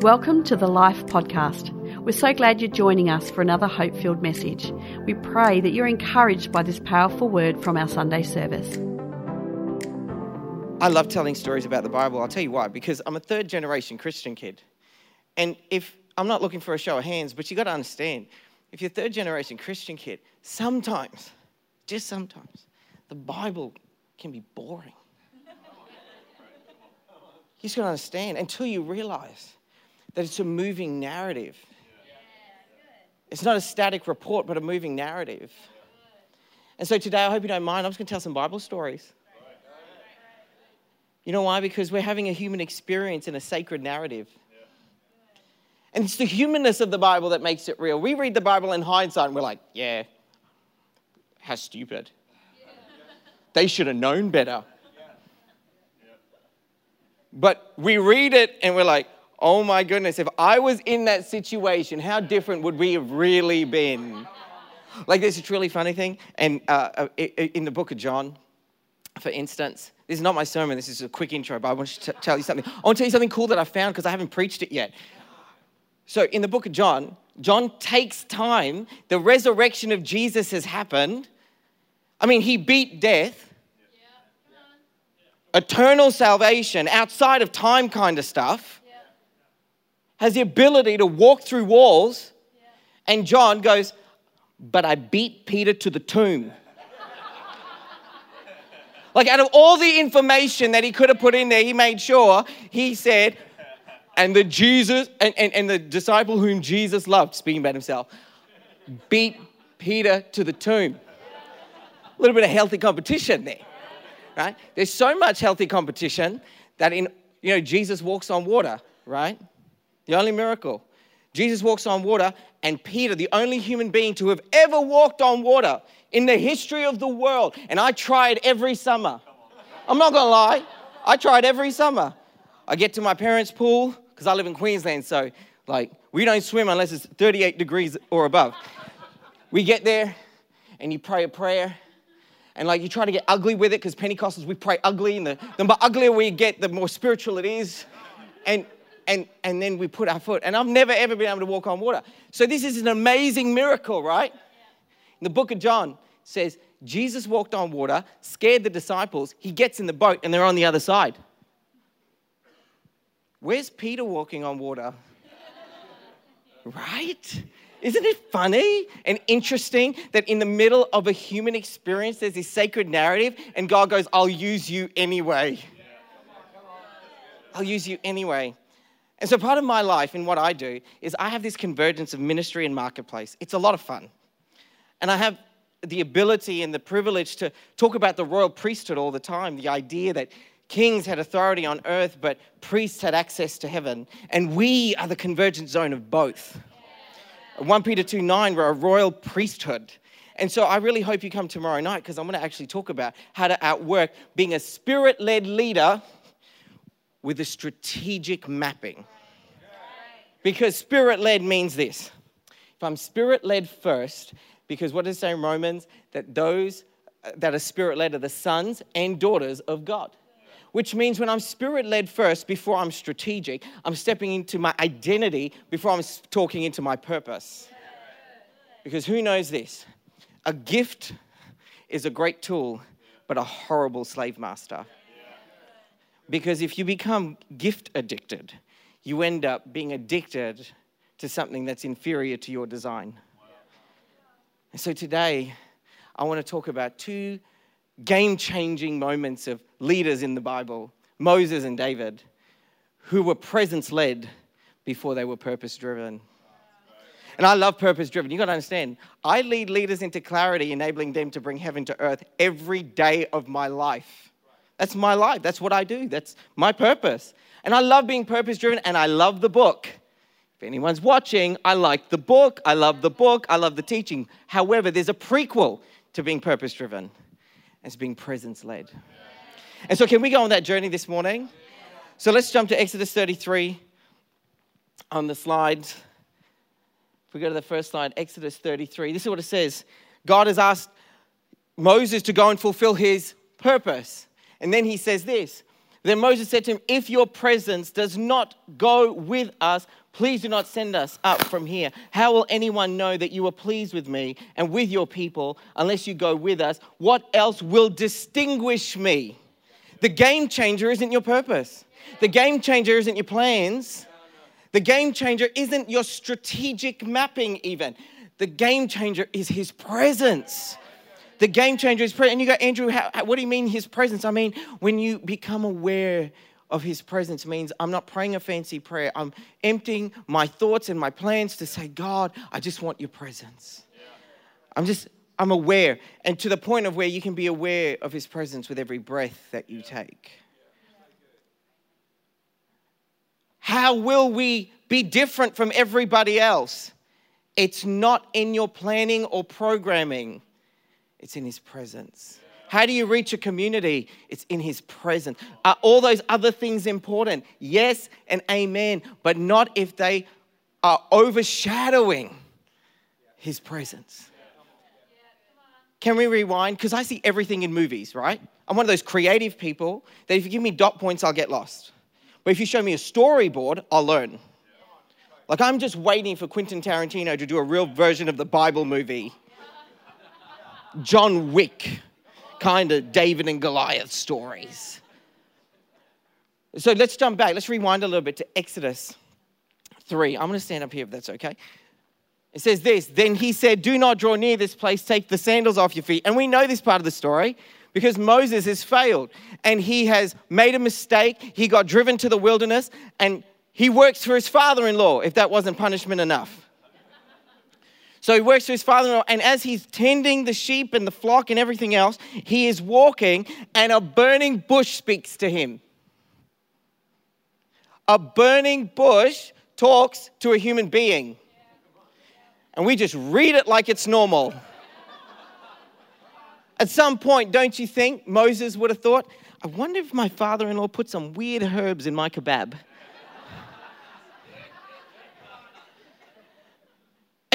Welcome to the Life Podcast. We're so glad you're joining us for another hope filled message. We pray that you're encouraged by this powerful word from our Sunday service. I love telling stories about the Bible. I'll tell you why. Because I'm a third generation Christian kid. And if I'm not looking for a show of hands, but you got to understand if you're a third generation Christian kid, sometimes, just sometimes, the Bible can be boring. You just got to understand until you realize that it's a moving narrative. It's not a static report, but a moving narrative. And so today, I hope you don't mind, I'm just going to tell some Bible stories. You know why? Because we're having a human experience in a sacred narrative. And it's the humanness of the Bible that makes it real. We read the Bible in hindsight and we're like, yeah, how stupid. They should have known better. But we read it and we're like, oh my goodness, if I was in that situation, how different would we have really been? Like, there's a truly funny thing. And uh, uh in the book of John, for instance, this is not my sermon, this is a quick intro, but I want to tell you something. I want to tell you something cool that I found because I haven't preached it yet. So, in the book of John, John takes time. The resurrection of Jesus has happened. I mean, he beat death eternal salvation outside of time kind of stuff, yeah. Has the ability to walk through walls. And John goes, But I beat Peter to the tomb. like, out of all the information that he could have put in there, he made sure he said, and the Jesus and, and, and the disciple whom Jesus loved, speaking about himself, beat Peter to the tomb. A little bit of healthy competition there right? There's so much healthy competition that in, you know, Jesus walks on water, right? The only miracle. Jesus walks on water, and Peter, the only human being to have ever walked on water in the history of the world. And I tried every summer. I'm not gonna lie, I tried every summer. I get to my parents' pool, because I live in Queensland, so like we don't swim unless it's 38 degrees or above. We get there, and you pray a prayer, and like you try to get ugly with it because Pentecostals we pray ugly, and the, the uglier we get, the more spiritual it is. And and and then we put our foot. And I've never ever been able to walk on water. So this is an amazing miracle, right? In the book of John says Jesus walked on water, scared the disciples. He gets in the boat, and they're on the other side. Where's Peter walking on water? right? Isn't it funny and interesting that in the middle of a human experience, there's this sacred narrative, and God goes, I'll use you anyway. I'll use you anyway. And so, part of my life and what I do is I have this convergence of ministry and marketplace. It's a lot of fun. And I have the ability and the privilege to talk about the royal priesthood all the time the idea that kings had authority on earth, but priests had access to heaven. And we are the convergence zone of both. 1 Peter 2 9, we're a royal priesthood. And so I really hope you come tomorrow night because I'm going to actually talk about how to outwork being a spirit led leader with a strategic mapping. Because spirit led means this if I'm spirit led first, because what does it say in Romans? That those uh, that are spirit led are the sons and daughters of God which means when I'm spirit led first, before I'm strategic, I'm stepping into my identity before I'm talking into my purpose. Because who knows this? A gift is a great tool, but a horrible slave master. Because if you become gift addicted, you end up being addicted to something that's inferior to your design. And so today, I want to talk about two game changing moments of leaders in the Bible Moses and David, who were presence led before they were purpose driven. And I love purpose driven. You got to understand, I lead leaders into clarity, enabling them to bring heaven to earth every day of my life. That's my life. That's what I do. That's my purpose. And I love being purpose driven and I love the book. If anyone's watching, I like the book. I love the book. I love the teaching. However, there's a prequel to being purpose driven as being presence led. And so, can we go on that journey this morning? So, let's jump to Exodus 33 on the slides. If we go to the first slide, Exodus 33, this is what it says God has asked Moses to go and fulfill his purpose. And then he says this Then Moses said to him, If your presence does not go with us, please do not send us up from here. How will anyone know that you are pleased with me and with your people unless you go with us? What else will distinguish me? The game changer isn't your purpose, the game changer isn't your plans, the game changer isn't your strategic mapping, even. The game changer is his presence the game changer is present. And you go, Andrew, how, what do you mean his presence? I mean, when you become aware of his presence means I'm not praying a fancy prayer. I'm emptying my thoughts and my plans to say, God, I just want your presence. I'm just, I'm aware. And to the point of where you can be aware of his presence with every breath that you take. How will we be different from everybody else? It's not in your planning or programming. It's in His presence. How do you reach a community? It's in His presence. Are all those other things important? Yes and amen, but not if they are overshadowing His presence. Can we rewind? Because I see everything in movies, right? I'm one of those creative people that if you give me dot points, I'll get lost. But if you show me a storyboard, I'll learn. Like I'm just waiting for Quentin Tarantino to do a real version of the Bible movie John Wick kind of David and Goliath stories. So let's jump back. Let's rewind a little bit to Exodus 3. I'm going to stand up here if that's okay. It says this Then he said, Do not draw near this place, take the sandals off your feet. And we know this part of the story because Moses has failed and he has made a mistake. He got driven to the wilderness and he works for his father in law, if that wasn't punishment enough. So he works for his father in law, and as he's tending the sheep and the flock and everything else, he is walking, and a burning bush speaks to him. A burning bush talks to a human being. And we just read it like it's normal. At some point, don't you think Moses would have thought, I wonder if my father in law put some weird herbs in my kebab?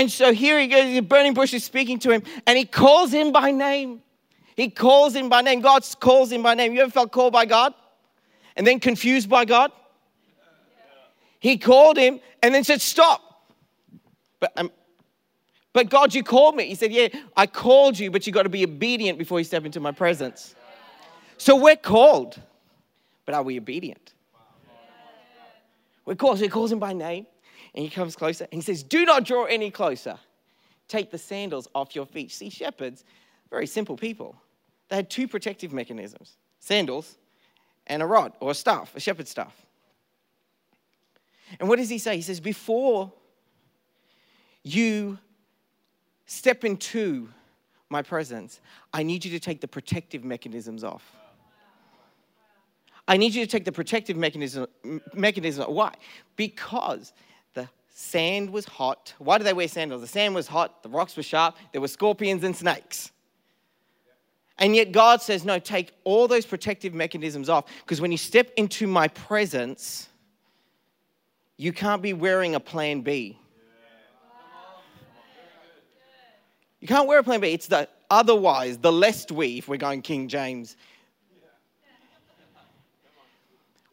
And so here he goes, the burning bush is speaking to him, and he calls him by name. He calls him by name. God calls him by name. You ever felt called by God? And then confused by God? He called him and then said, Stop. But, um, but God, you called me. He said, Yeah, I called you, but you got to be obedient before you step into my presence. So we're called, but are we obedient? We're called. So he calls him by name. And he comes closer and he says, Do not draw any closer. Take the sandals off your feet. See, shepherds, very simple people. They had two protective mechanisms sandals and a rod or a staff, a shepherd's staff. And what does he say? He says, Before you step into my presence, I need you to take the protective mechanisms off. I need you to take the protective mechanism. mechanism. Why? Because Sand was hot. Why did they wear sandals? The sand was hot, the rocks were sharp, there were scorpions and snakes. And yet God says, no, take all those protective mechanisms off because when you step into my presence, you can't be wearing a plan B. You can't wear a plan B. It's the otherwise, the lest we, if we're going King James.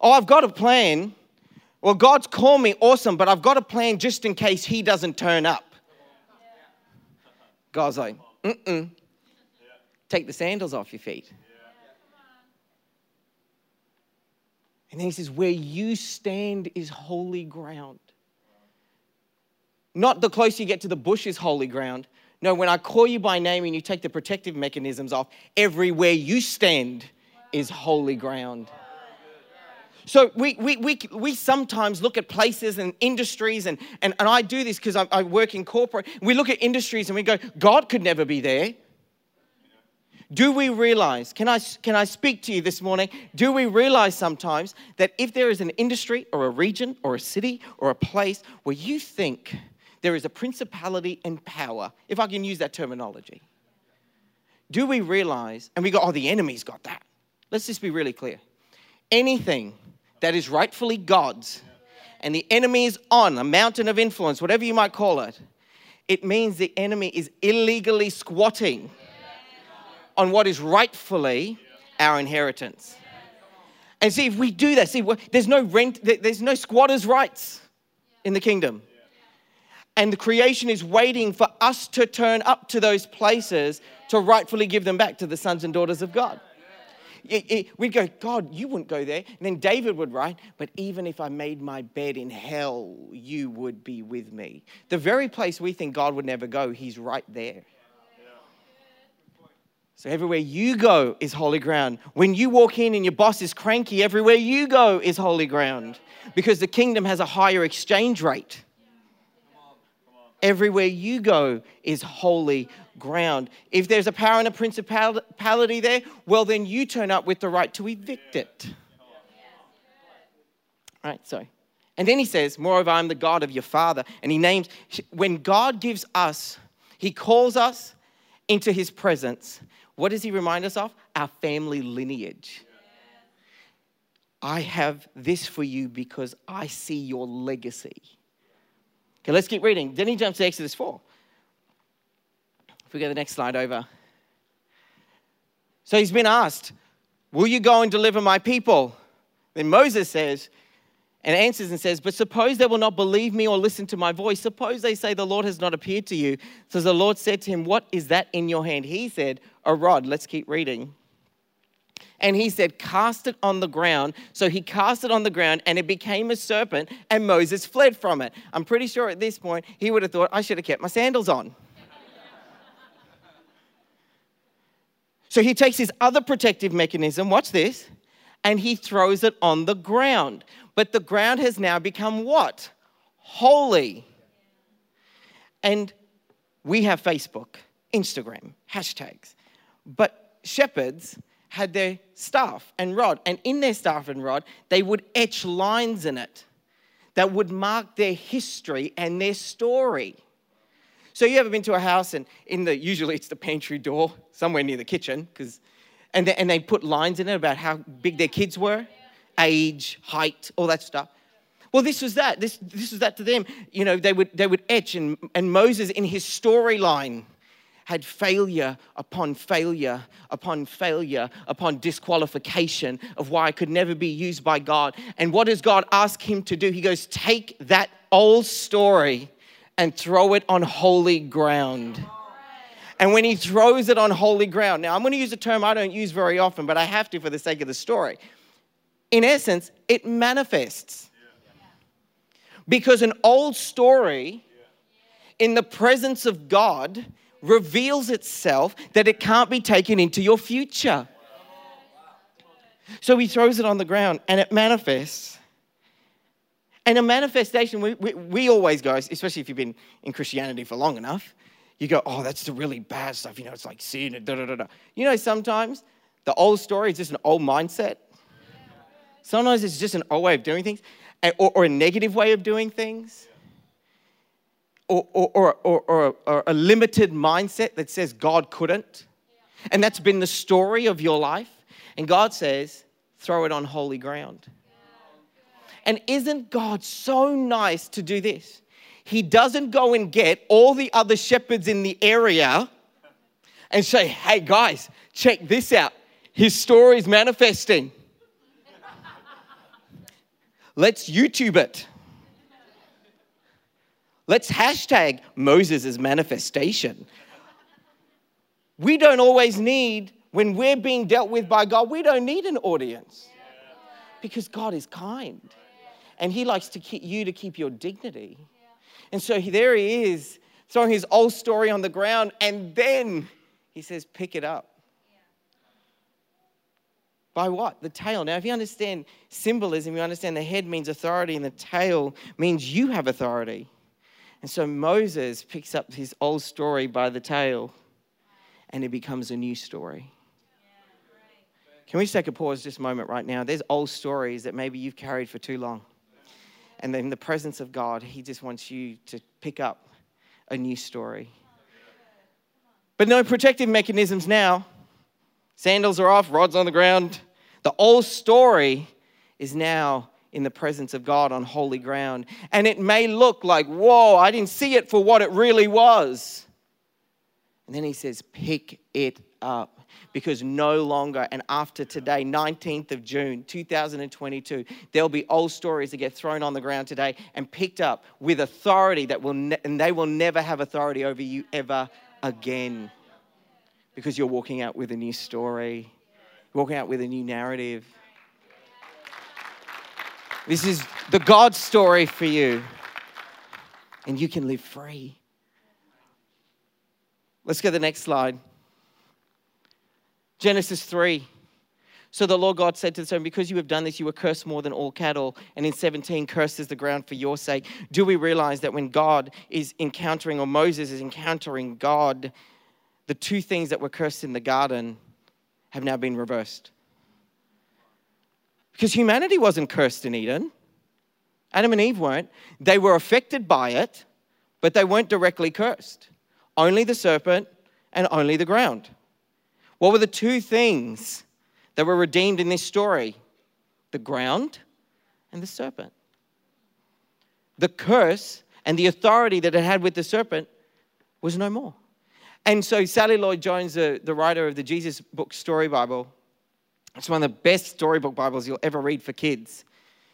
Oh, I've got a plan, well, God's called me, awesome, but I've got a plan just in case He doesn't turn up. God's like, mm-mm. Take the sandals off your feet. And then he says, Where you stand is holy ground. Not the closer you get to the bush is holy ground. No, when I call you by name and you take the protective mechanisms off, everywhere you stand is holy ground. So we, we, we, we sometimes look at places and industries, and, and, and I do this because I, I work in corporate. We look at industries and we go, God could never be there. Do we realize, can I, can I speak to you this morning? Do we realize sometimes that if there is an industry or a region or a city or a place where you think there is a principality and power, if I can use that terminology, do we realize, and we go, oh, the enemy's got that. Let's just be really clear. Anything that is rightfully God's, and the enemy is on a mountain of influence, whatever you might call it, it means the enemy is illegally squatting on what is rightfully our inheritance. And see, if we do that, see, there's no rent, there's no squatters' rights in the kingdom. And the creation is waiting for us to turn up to those places to rightfully give them back to the sons and daughters of God. It, it, we'd go, God, you wouldn't go there. And then David would write, but even if I made my bed in hell, you would be with me. The very place we think God would never go, he's right there. So everywhere you go is holy ground. When you walk in and your boss is cranky, everywhere you go is holy ground because the kingdom has a higher exchange rate. Everywhere you go is holy ground. If there's a power and a principality there, well, then you turn up with the right to evict it. Right, so. And then he says, Moreover, I'm the God of your father. And he names, when God gives us, he calls us into his presence what does he remind us of? Our family lineage. I have this for you because I see your legacy. Okay, let's keep reading. Then he jumps to Exodus 4. If we go the next slide over. So he's been asked, Will you go and deliver my people? Then Moses says, and answers and says, But suppose they will not believe me or listen to my voice. Suppose they say, The Lord has not appeared to you. So the Lord said to him, What is that in your hand? He said, A rod. Let's keep reading. And he said, Cast it on the ground. So he cast it on the ground and it became a serpent, and Moses fled from it. I'm pretty sure at this point he would have thought, I should have kept my sandals on. so he takes his other protective mechanism, watch this, and he throws it on the ground. But the ground has now become what? Holy. And we have Facebook, Instagram, hashtags. But shepherds had their staff and rod, and in their staff and rod, they would etch lines in it that would mark their history and their story. So you ever been to a house and in the usually it's the pantry door somewhere near the kitchen because and they, and they put lines in it about how big their kids were age, height, all that stuff. Well, this was that. This, this was that to them. You know, they would, they would etch, and, and Moses, in his storyline, had failure upon failure upon failure upon disqualification of why I could never be used by God. And what does God ask him to do? He goes, Take that old story and throw it on holy ground. And when he throws it on holy ground, now I'm going to use a term I don't use very often, but I have to for the sake of the story in essence, it manifests. Because an old story in the presence of God reveals itself that it can't be taken into your future. So he throws it on the ground and it manifests. And a manifestation, we, we, we, always go, especially if you've been in Christianity for long enough, you go, oh, that's the really bad stuff. You know, it's like sin and da da da da. You know, sometimes the old story is just an old mindset Sometimes it's just an old way of doing things, or, or a negative way of doing things, or, or, or, or, a limited mindset that says God couldn't. And that's been the story of your life. And God says, throw it on holy ground. And isn't God so nice to do this? He doesn't go and get all the other shepherds in the area and say, hey guys, check this out. His story is manifesting. Let's YouTube it. Let's hashtag Moses' manifestation. We don't always need, when we're being dealt with by God, we don't need an audience because God is kind and He likes to keep you to keep your dignity. And so there He is, throwing His old story on the ground, and then He says, Pick it up. By what? The tail. Now, if you understand symbolism, you understand the head means authority and the tail means you have authority. And so Moses picks up his old story by the tail and it becomes a new story. Can we just take a pause just a moment right now? There's old stories that maybe you've carried for too long. And in the presence of God, He just wants you to pick up a new story. But no protective mechanisms now. Sandals are off, rods on the ground. The old story is now in the presence of God on holy ground. And it may look like, whoa, I didn't see it for what it really was. And then he says, pick it up because no longer, and after today, 19th of June 2022, there'll be old stories that get thrown on the ground today and picked up with authority that will, ne- and they will never have authority over you ever again because you're walking out with a new story, walking out with a new narrative. This is the God story for you, and you can live free. Let's go to the next slide. Genesis 3. So the Lord God said to the serpent, Because you have done this, you are cursed more than all cattle. And in 17, cursed is the ground for your sake. Do we realize that when God is encountering, or Moses is encountering God, the two things that were cursed in the garden have now been reversed? Because humanity wasn't cursed in Eden, Adam and Eve weren't. They were affected by it, but they weren't directly cursed. Only the serpent and only the ground. What were the two things that were redeemed in this story? The ground and the serpent. The curse and the authority that it had with the serpent was no more. And so, Sally Lloyd Jones, the, the writer of the Jesus Book Story Bible, it's one of the best storybook Bibles you'll ever read for kids.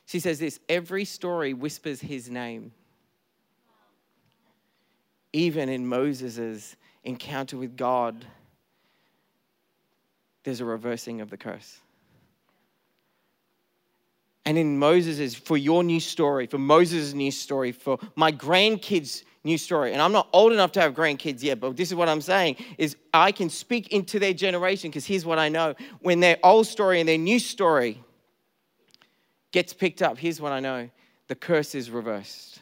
She says this every story whispers his name. Even in Moses' encounter with God, there's a reversing of the curse. And in Moses' for your new story, for Moses' new story, for my grandkids' new story, and I'm not old enough to have grandkids yet, but this is what I'm saying is I can speak into their generation because here's what I know. When their old story and their new story gets picked up, here's what I know the curse is reversed.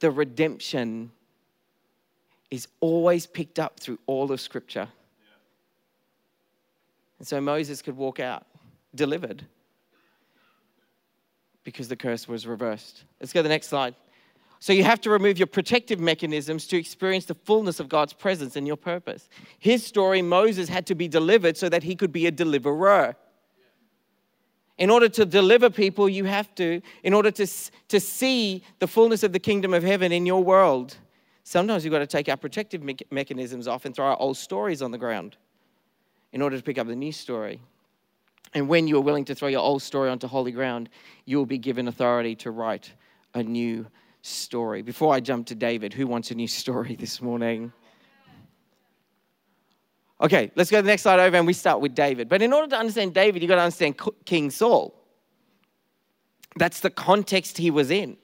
The redemption is always picked up through all of Scripture. And so Moses could walk out delivered because the curse was reversed. Let's go to the next slide. So you have to remove your protective mechanisms to experience the fullness of God's presence and your purpose. His story, Moses had to be delivered so that he could be a deliverer. In order to deliver people, you have to, in order to, to see the fullness of the kingdom of heaven in your world, Sometimes you've got to take our protective me- mechanisms off and throw our old stories on the ground in order to pick up the new story. And when you are willing to throw your old story onto holy ground, you will be given authority to write a new story. Before I jump to David, who wants a new story this morning? Okay, let's go to the next slide over and we start with David. But in order to understand David, you've got to understand King Saul. That's the context he was in.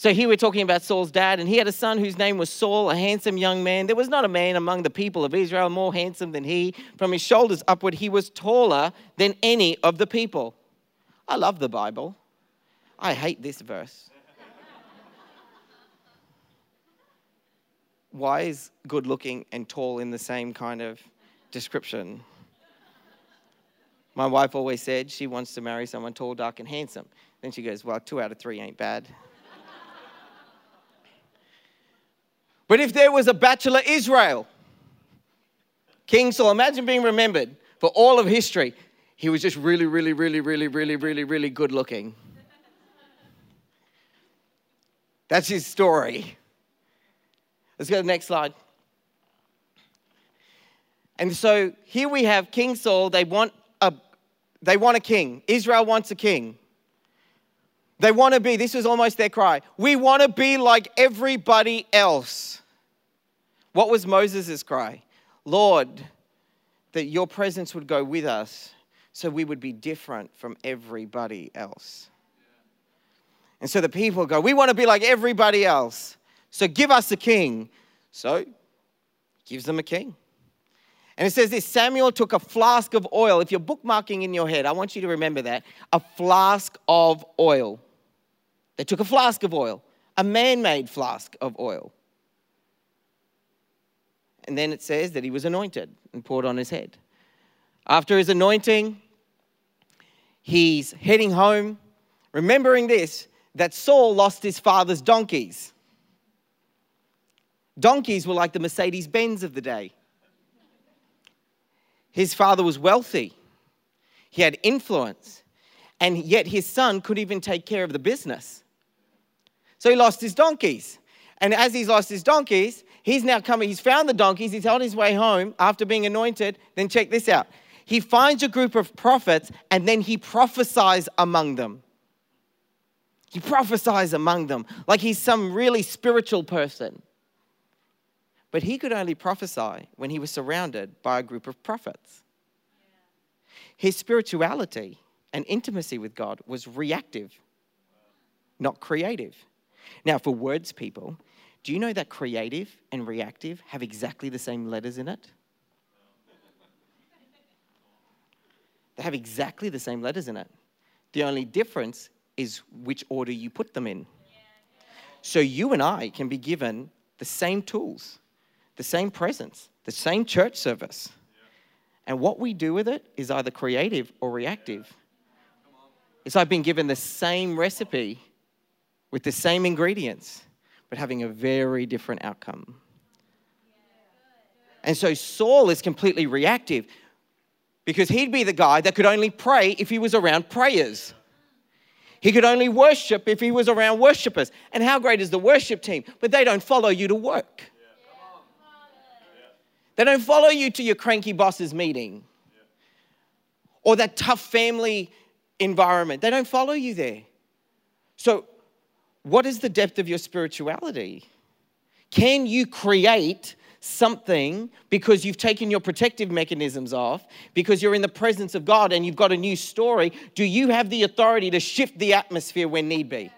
So here we're talking about Saul's dad, and he had a son whose name was Saul, a handsome young man. There was not a man among the people of Israel more handsome than he. From his shoulders upward, he was taller than any of the people. I love the Bible. I hate this verse. Why is good looking and tall in the same kind of description? My wife always said she wants to marry someone tall, dark, and handsome. Then she goes, Well, two out of three ain't bad. But if there was a bachelor Israel, King Saul, imagine being remembered for all of history. He was just really, really, really, really, really, really, really good looking. That's his story. Let's go to the next slide. And so here we have King Saul. They want a, they want a king. Israel wants a king. They want to be, this was almost their cry. We want to be like everybody else. What was Moses' cry? Lord, that your presence would go with us so we would be different from everybody else. And so the people go, We want to be like everybody else. So give us a king. So gives them a king. And it says this Samuel took a flask of oil. If you're bookmarking in your head, I want you to remember that a flask of oil. They took a flask of oil, a man made flask of oil. And then it says that he was anointed and poured on his head. After his anointing, he's heading home, remembering this that Saul lost his father's donkeys. Donkeys were like the Mercedes Benz of the day. His father was wealthy, he had influence, and yet his son could even take care of the business. So he lost his donkeys. And as he's lost his donkeys, He's now coming, he's found the donkeys, he's on his way home after being anointed. Then check this out. He finds a group of prophets and then he prophesies among them. He prophesies among them like he's some really spiritual person. But he could only prophesy when he was surrounded by a group of prophets. His spirituality and intimacy with God was reactive, not creative. Now, for words people, do you know that creative and reactive have exactly the same letters in it? They have exactly the same letters in it. The only difference is which order you put them in. So you and I can be given the same tools, the same presence, the same church service. And what we do with it is either creative or reactive. It's like being given the same recipe with the same ingredients, but having a very different outcome. And so Saul is completely reactive because he'd be the guy that could only pray if he was around prayers. He could only worship if he was around worshipers. And how great is the worship team? But they don't follow you to work. They don't follow you to your cranky boss's meeting or that tough family environment. They don't follow you there. So, what is the depth of your spirituality? Can you create something because you've taken your protective mechanisms off, because you're in the presence of God and you've got a new story, do you have the authority to shift the atmosphere when need be?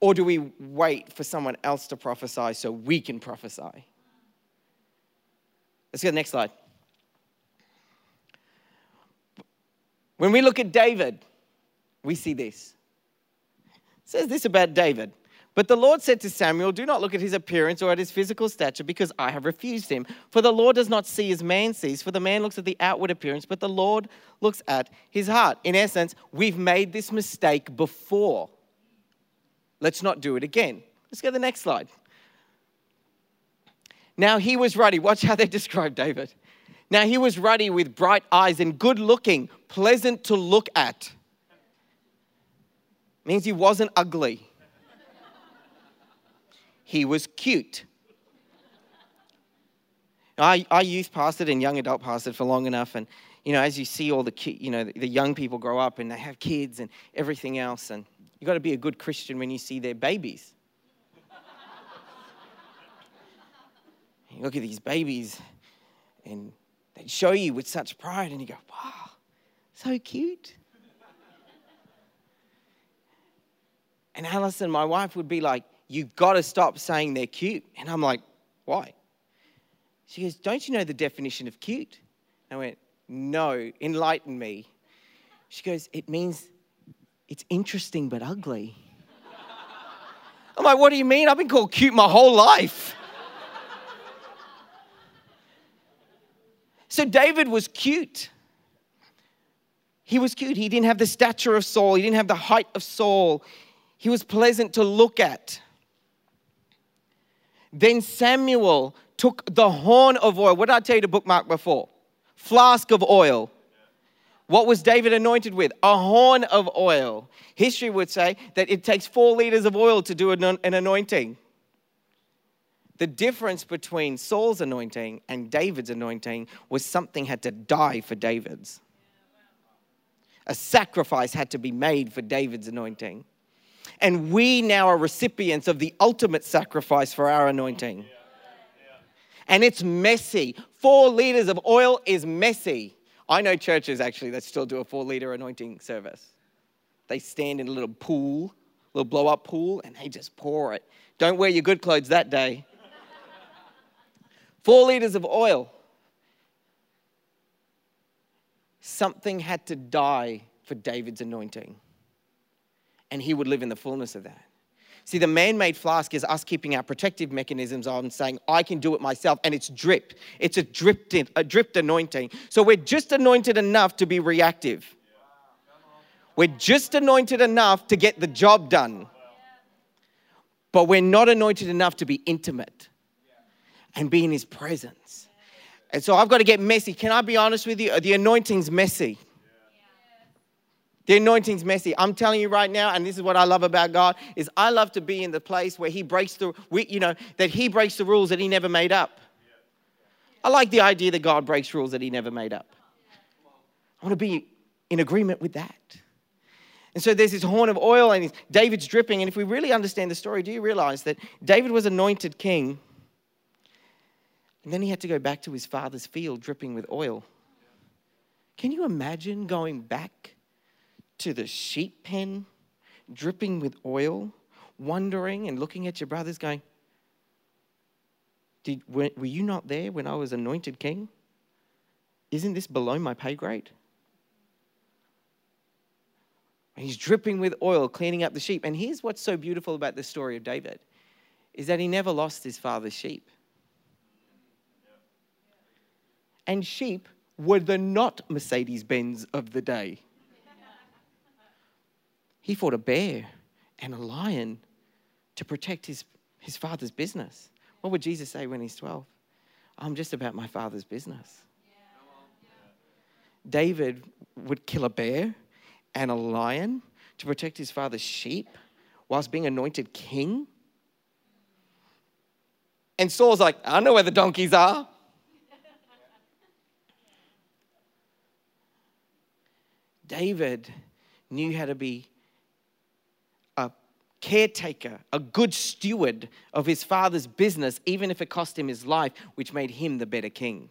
Or do we wait for someone else to prophesy so we can prophesy? Let's go to the next slide. When we look at David, we see this. Says this about David. But the Lord said to Samuel, Do not look at his appearance or at his physical stature, because I have refused him. For the Lord does not see as man sees, for the man looks at the outward appearance, but the Lord looks at his heart. In essence, we've made this mistake before. Let's not do it again. Let's go to the next slide. Now he was ruddy. Watch how they describe David. Now he was ruddy with bright eyes and good looking, pleasant to look at. Means he wasn't ugly he was cute. I, I youth pastored and young adult pastored for long enough, and you know, as you see all the you know the young people grow up and they have kids and everything else, and you got to be a good Christian when you see their babies. you look at these babies, and they show you with such pride, and you go, "Wow, so cute." And Alison, my wife, would be like, You've got to stop saying they're cute. And I'm like, Why? She goes, Don't you know the definition of cute? I went, No, enlighten me. She goes, It means it's interesting but ugly. I'm like, What do you mean? I've been called cute my whole life. so David was cute. He was cute. He didn't have the stature of Saul, he didn't have the height of Saul. He was pleasant to look at. Then Samuel took the horn of oil. What did I tell you to bookmark before? Flask of oil. What was David anointed with? A horn of oil. History would say that it takes four liters of oil to do an anointing. The difference between Saul's anointing and David's anointing was something had to die for David's. A sacrifice had to be made for David's anointing. And we now are recipients of the ultimate sacrifice for our anointing. And it's messy. Four liters of oil is messy. I know churches actually that still do a four liter anointing service. They stand in a little pool, little blow up pool, and they just pour it. Don't wear your good clothes that day. Four liters of oil. Something had to die for David's anointing and he would live in the fullness of that. See, the man made flask is us keeping our protective mechanisms on, saying, I can do it myself. And it's drip. It's a dripped, in, a dripped anointing. So we're just anointed enough to be reactive. We're just anointed enough to get the job done. But we're not anointed enough to be intimate and be in his presence. And so I've got to get messy. Can I be honest with you? The anointing's messy. The anointing's messy. I'm telling you right now, and this is what I love about God, is I love to be in the place where He breaks the, you know, that He breaks the rules that He never made up. I like the idea that God breaks rules that He never made up. I want to be in agreement with that. And so there's this horn of oil, and David's dripping. And if we really understand the story, do you realize that David was anointed king? And then he had to go back to his father's field dripping with oil. Can you imagine going back to the sheep pen, dripping with oil, wondering and looking at your brothers, going, Did, were, were you not there when I was anointed king? Isn't this below my pay grade? And he's dripping with oil, cleaning up the sheep. And here's what's so beautiful about the story of David is that he never lost his father's sheep. And sheep were the not Mercedes Benz of the day. He fought a bear and a lion to protect his, his father's business. What would Jesus say when he's 12? I'm just about my father's business. David would kill a bear and a lion to protect his father's sheep whilst being anointed king. And Saul's like, I know where the donkeys are. David knew how to be caretaker, a good steward of his father's business, even if it cost him his life, which made him the better king.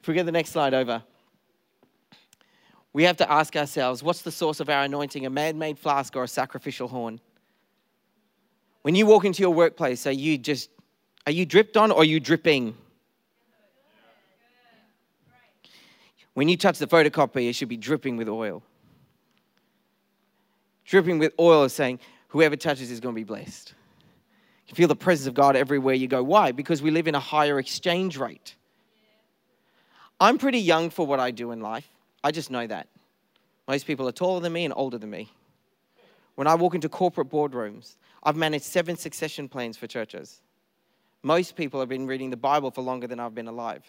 If we get the next slide over we have to ask ourselves what's the source of our anointing, a man made flask or a sacrificial horn? When you walk into your workplace, are you just, are you dripped on or are you dripping? When you touch the photocopy, it should be dripping with oil. Dripping with oil saying, whoever touches is going to be blessed. You feel the presence of God everywhere you go. Why? Because we live in a higher exchange rate. I'm pretty young for what I do in life. I just know that. Most people are taller than me and older than me. When I walk into corporate boardrooms, I've managed seven succession plans for churches. Most people have been reading the Bible for longer than I've been alive.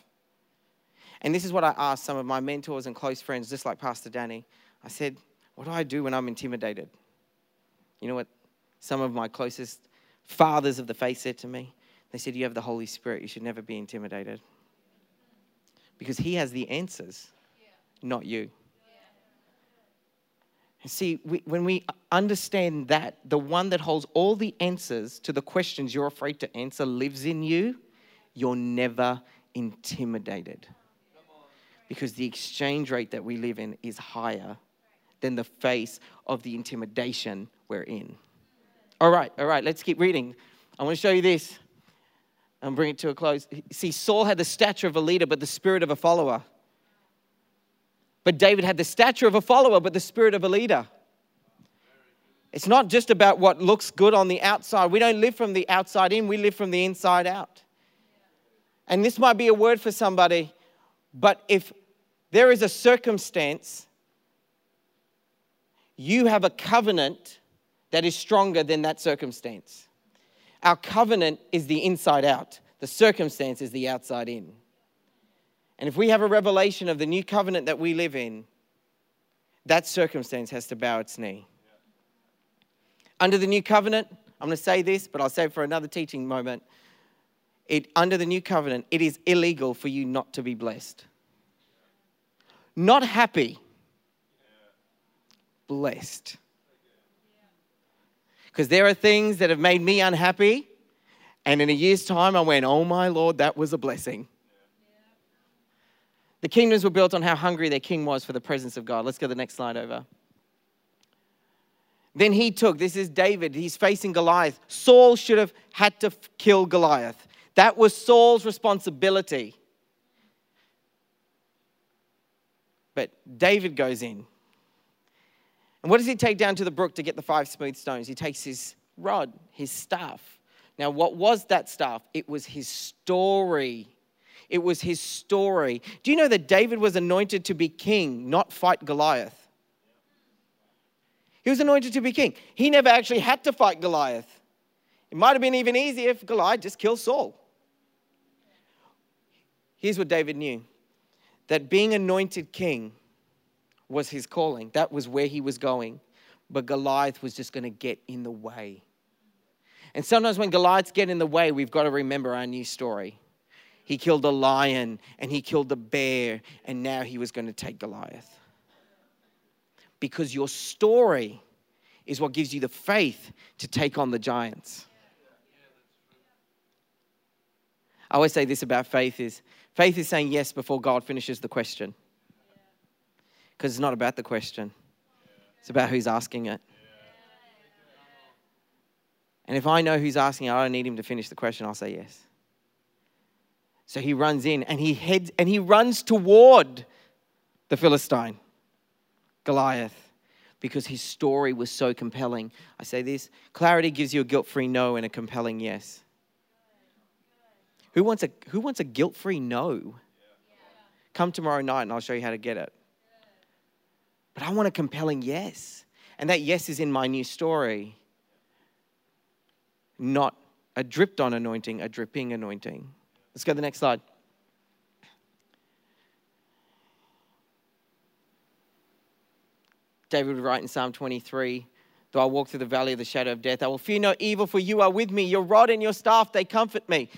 And this is what I asked some of my mentors and close friends, just like Pastor Danny. I said, What do I do when I'm intimidated? You know what some of my closest fathers of the faith said to me? They said, You have the Holy Spirit. You should never be intimidated. Because He has the answers not you. See, we, when we understand that the one that holds all the answers to the questions you're afraid to answer lives in you, you're never intimidated. Because the exchange rate that we live in is higher than the face of the intimidation we're in. All right, all right, let's keep reading. I want to show you this and bring it to a close. See, Saul had the stature of a leader, but the spirit of a follower. But David had the stature of a follower, but the spirit of a leader. It's not just about what looks good on the outside. We don't live from the outside in, we live from the inside out. And this might be a word for somebody, but if there is a circumstance, you have a covenant that is stronger than that circumstance. Our covenant is the inside out, the circumstance is the outside in. And if we have a revelation of the new covenant that we live in, that circumstance has to bow its knee. Under the new covenant, I'm going to say this, but I'll say it for another teaching moment. It, under the new covenant, it is illegal for you not to be blessed. Not happy, blessed. Because there are things that have made me unhappy, and in a year's time, I went, Oh my Lord, that was a blessing. The kingdoms were built on how hungry their king was for the presence of God. Let's go to the next slide over. Then he took, this is David, he's facing Goliath. Saul should have had to kill Goliath. That was Saul's responsibility. But David goes in. And what does he take down to the brook to get the five smooth stones? He takes his rod, his staff. Now, what was that staff? It was his story it was his story. Do you know that David was anointed to be king, not fight Goliath? He was anointed to be king. He never actually had to fight Goliath. It might have been even easier if Goliath just killed Saul. Here's what David knew that being anointed king was his calling, that was where he was going. But Goliath was just going to get in the way. And sometimes when Goliaths get in the way, we've got to remember our new story. He killed a lion and he killed a bear, and now he was going to take Goliath. Because your story is what gives you the faith to take on the giants. I always say this about faith is faith is saying yes before God finishes the question. Because it's not about the question. It's about who's asking it. And if I know who's asking, it, I don't need him to finish the question, I'll say yes. So he runs in and he heads and he runs toward the Philistine, Goliath, because his story was so compelling. I say this clarity gives you a guilt free no and a compelling yes. Who wants a, who wants a guilt free no? Come tomorrow night and I'll show you how to get it. But I want a compelling yes. And that yes is in my new story, not a dripped on anointing, a dripping anointing. Let's go to the next slide. David would write in Psalm 23 Though I walk through the valley of the shadow of death, I will fear no evil, for you are with me. Your rod and your staff, they comfort me.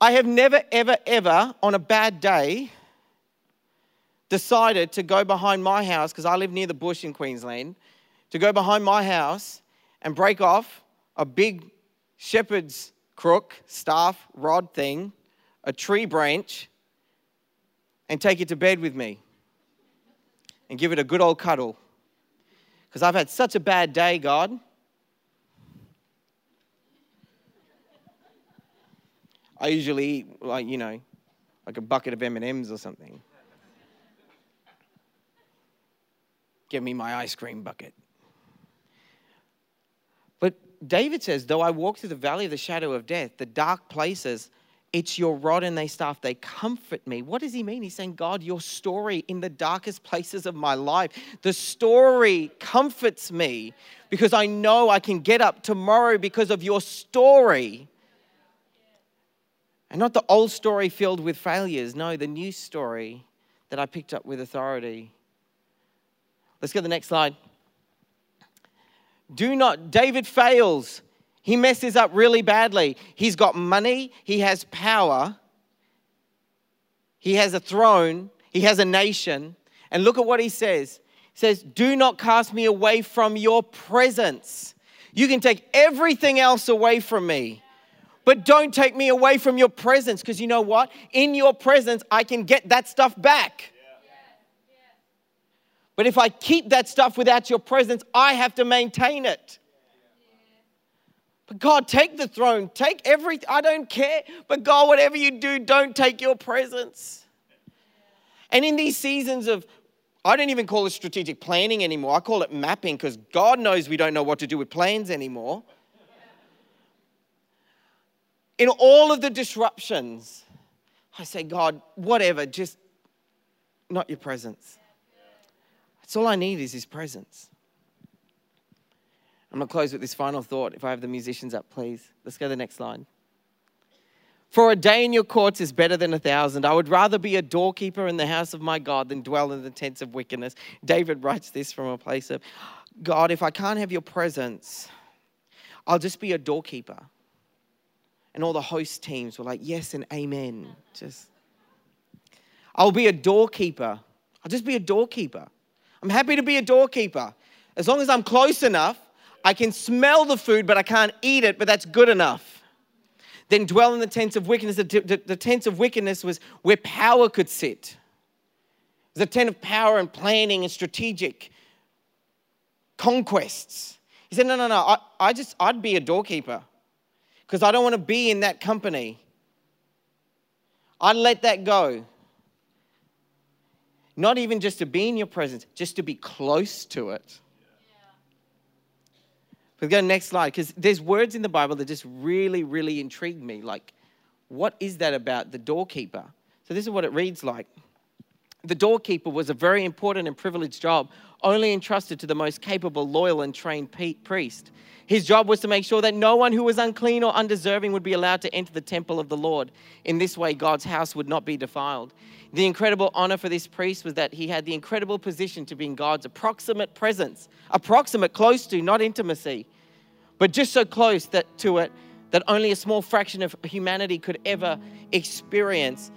I have never, ever, ever, on a bad day, decided to go behind my house, because I live near the bush in Queensland, to go behind my house and break off a big shepherd's crook, staff, rod thing a tree branch and take it to bed with me and give it a good old cuddle. Because I've had such a bad day, God. I usually eat like, you know, like a bucket of M&Ms or something. Give me my ice cream bucket. But David says, though I walk through the valley of the shadow of death, the dark places, it's your rod and they staff, they comfort me. What does he mean? He's saying, God, your story in the darkest places of my life, the story comforts me because I know I can get up tomorrow because of your story. And not the old story filled with failures. No, the new story that I picked up with authority. Let's go to the next slide. Do not, David fails he messes up really badly. He's got money, he has power, he has a throne, he has a nation. And look at what he says. He says, Do not cast me away from your presence. You can take everything else away from me, but don't take me away from your presence because you know what? In your presence, I can get that stuff back. But if I keep that stuff without your presence, I have to maintain it. But God, take the throne, take everything. I don't care. But God, whatever you do, don't take your presence. And in these seasons of, I don't even call it strategic planning anymore. I call it mapping because God knows we don't know what to do with plans anymore. In all of the disruptions, I say, God, whatever, just not your presence. That's all I need is His presence. I'm going to close with this final thought. If I have the musicians up, please. Let's go to the next slide. For a day in your courts is better than a thousand. I would rather be a doorkeeper in the house of my God than dwell in the tents of wickedness. David writes this from a place of God, if I can't have your presence, I'll just be a doorkeeper. And all the host teams were like, yes and amen. Just, I'll be a doorkeeper. I'll just be a doorkeeper. I'm happy to be a doorkeeper. As long as I'm close enough I can smell the food, but I can't eat it, but that's good enough. Then dwell in the tents of wickedness. The, the, the tents of wickedness was where power could sit. It was a tent of power and planning and strategic conquests. He said, No, no, no, I, I just, I'd be a doorkeeper because I don't want to be in that company. I'd let that go. Not even just to be in your presence, just to be close to it. Let's go next slide because there's words in the Bible that just really, really intrigue me. Like, what is that about the doorkeeper? So this is what it reads like. The doorkeeper was a very important and privileged job, only entrusted to the most capable, loyal, and trained priest. His job was to make sure that no one who was unclean or undeserving would be allowed to enter the temple of the Lord. In this way, God's house would not be defiled. The incredible honor for this priest was that he had the incredible position to be in God's approximate presence, approximate, close to, not intimacy, but just so close that, to it that only a small fraction of humanity could ever experience.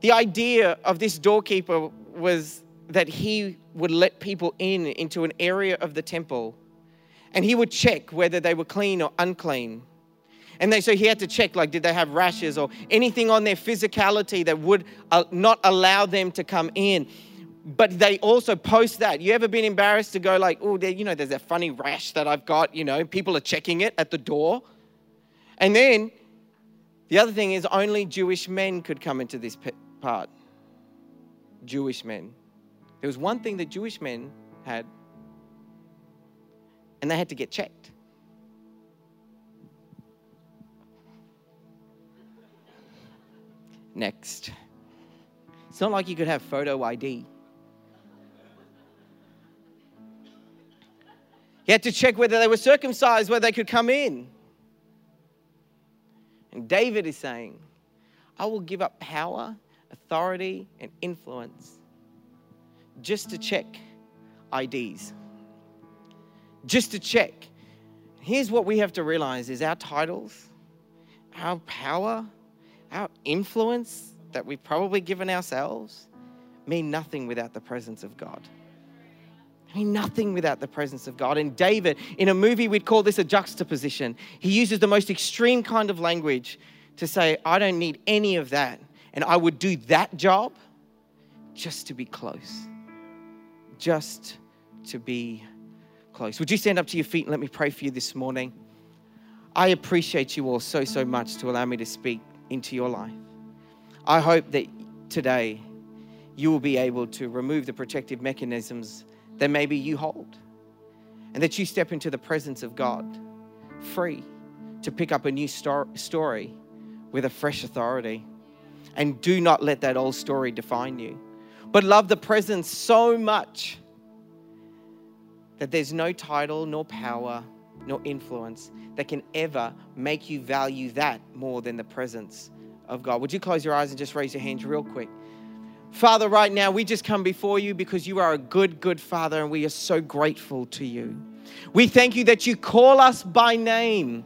The idea of this doorkeeper was that he would let people in into an area of the temple and he would check whether they were clean or unclean. And they, so he had to check, like, did they have rashes or anything on their physicality that would uh, not allow them to come in. But they also post that. You ever been embarrassed to go like, oh, you know, there's that funny rash that I've got, you know, people are checking it at the door. And then the other thing is only Jewish men could come into this part. Jewish men. There was one thing that Jewish men had, and they had to get checked. Next. It's not like you could have photo ID. You had to check whether they were circumcised, whether they could come in. And David is saying, I will give up power, authority, and influence just to check IDs. Just to check. Here's what we have to realize is our titles, our power, our influence that we've probably given ourselves mean nothing without the presence of God. I mean, nothing without the presence of God. And David, in a movie, we'd call this a juxtaposition. He uses the most extreme kind of language to say, I don't need any of that. And I would do that job just to be close. Just to be close. Would you stand up to your feet and let me pray for you this morning? I appreciate you all so, so much to allow me to speak into your life. I hope that today you will be able to remove the protective mechanisms that maybe you hold. And that you step into the presence of God free to pick up a new story with a fresh authority. And do not let that old story define you. But love the presence so much that there's no title, nor power, nor influence that can ever make you value that more than the presence of God. Would you close your eyes and just raise your hands real quick? Father, right now, we just come before you because you are a good, good Father, and we are so grateful to you. We thank you that you call us by name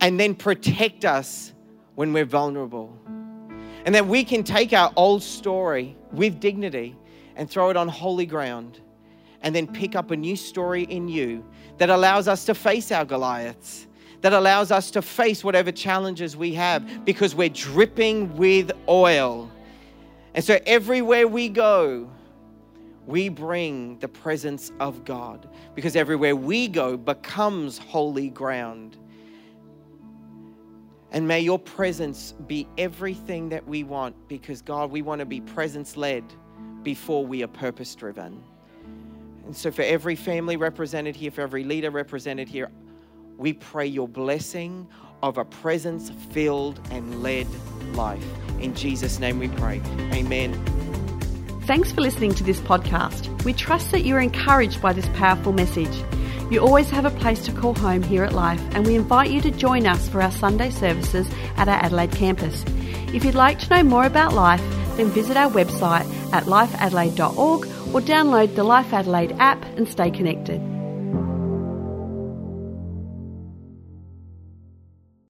and then protect us when we're vulnerable. And that we can take our old story with dignity and throw it on holy ground and then pick up a new story in you that allows us to face our Goliaths, that allows us to face whatever challenges we have because we're dripping with oil and so everywhere we go, we bring the presence of God because everywhere we go becomes holy ground. And may your presence be everything that we want because, God, we want to be presence led before we are purpose driven. And so, for every family represented here, for every leader represented here, we pray your blessing of a presence filled and led life. In Jesus' name we pray. Amen. Thanks for listening to this podcast. We trust that you're encouraged by this powerful message. You always have a place to call home here at Life, and we invite you to join us for our Sunday services at our Adelaide campus. If you'd like to know more about Life, then visit our website at lifeadelaide.org or download the Life Adelaide app and stay connected.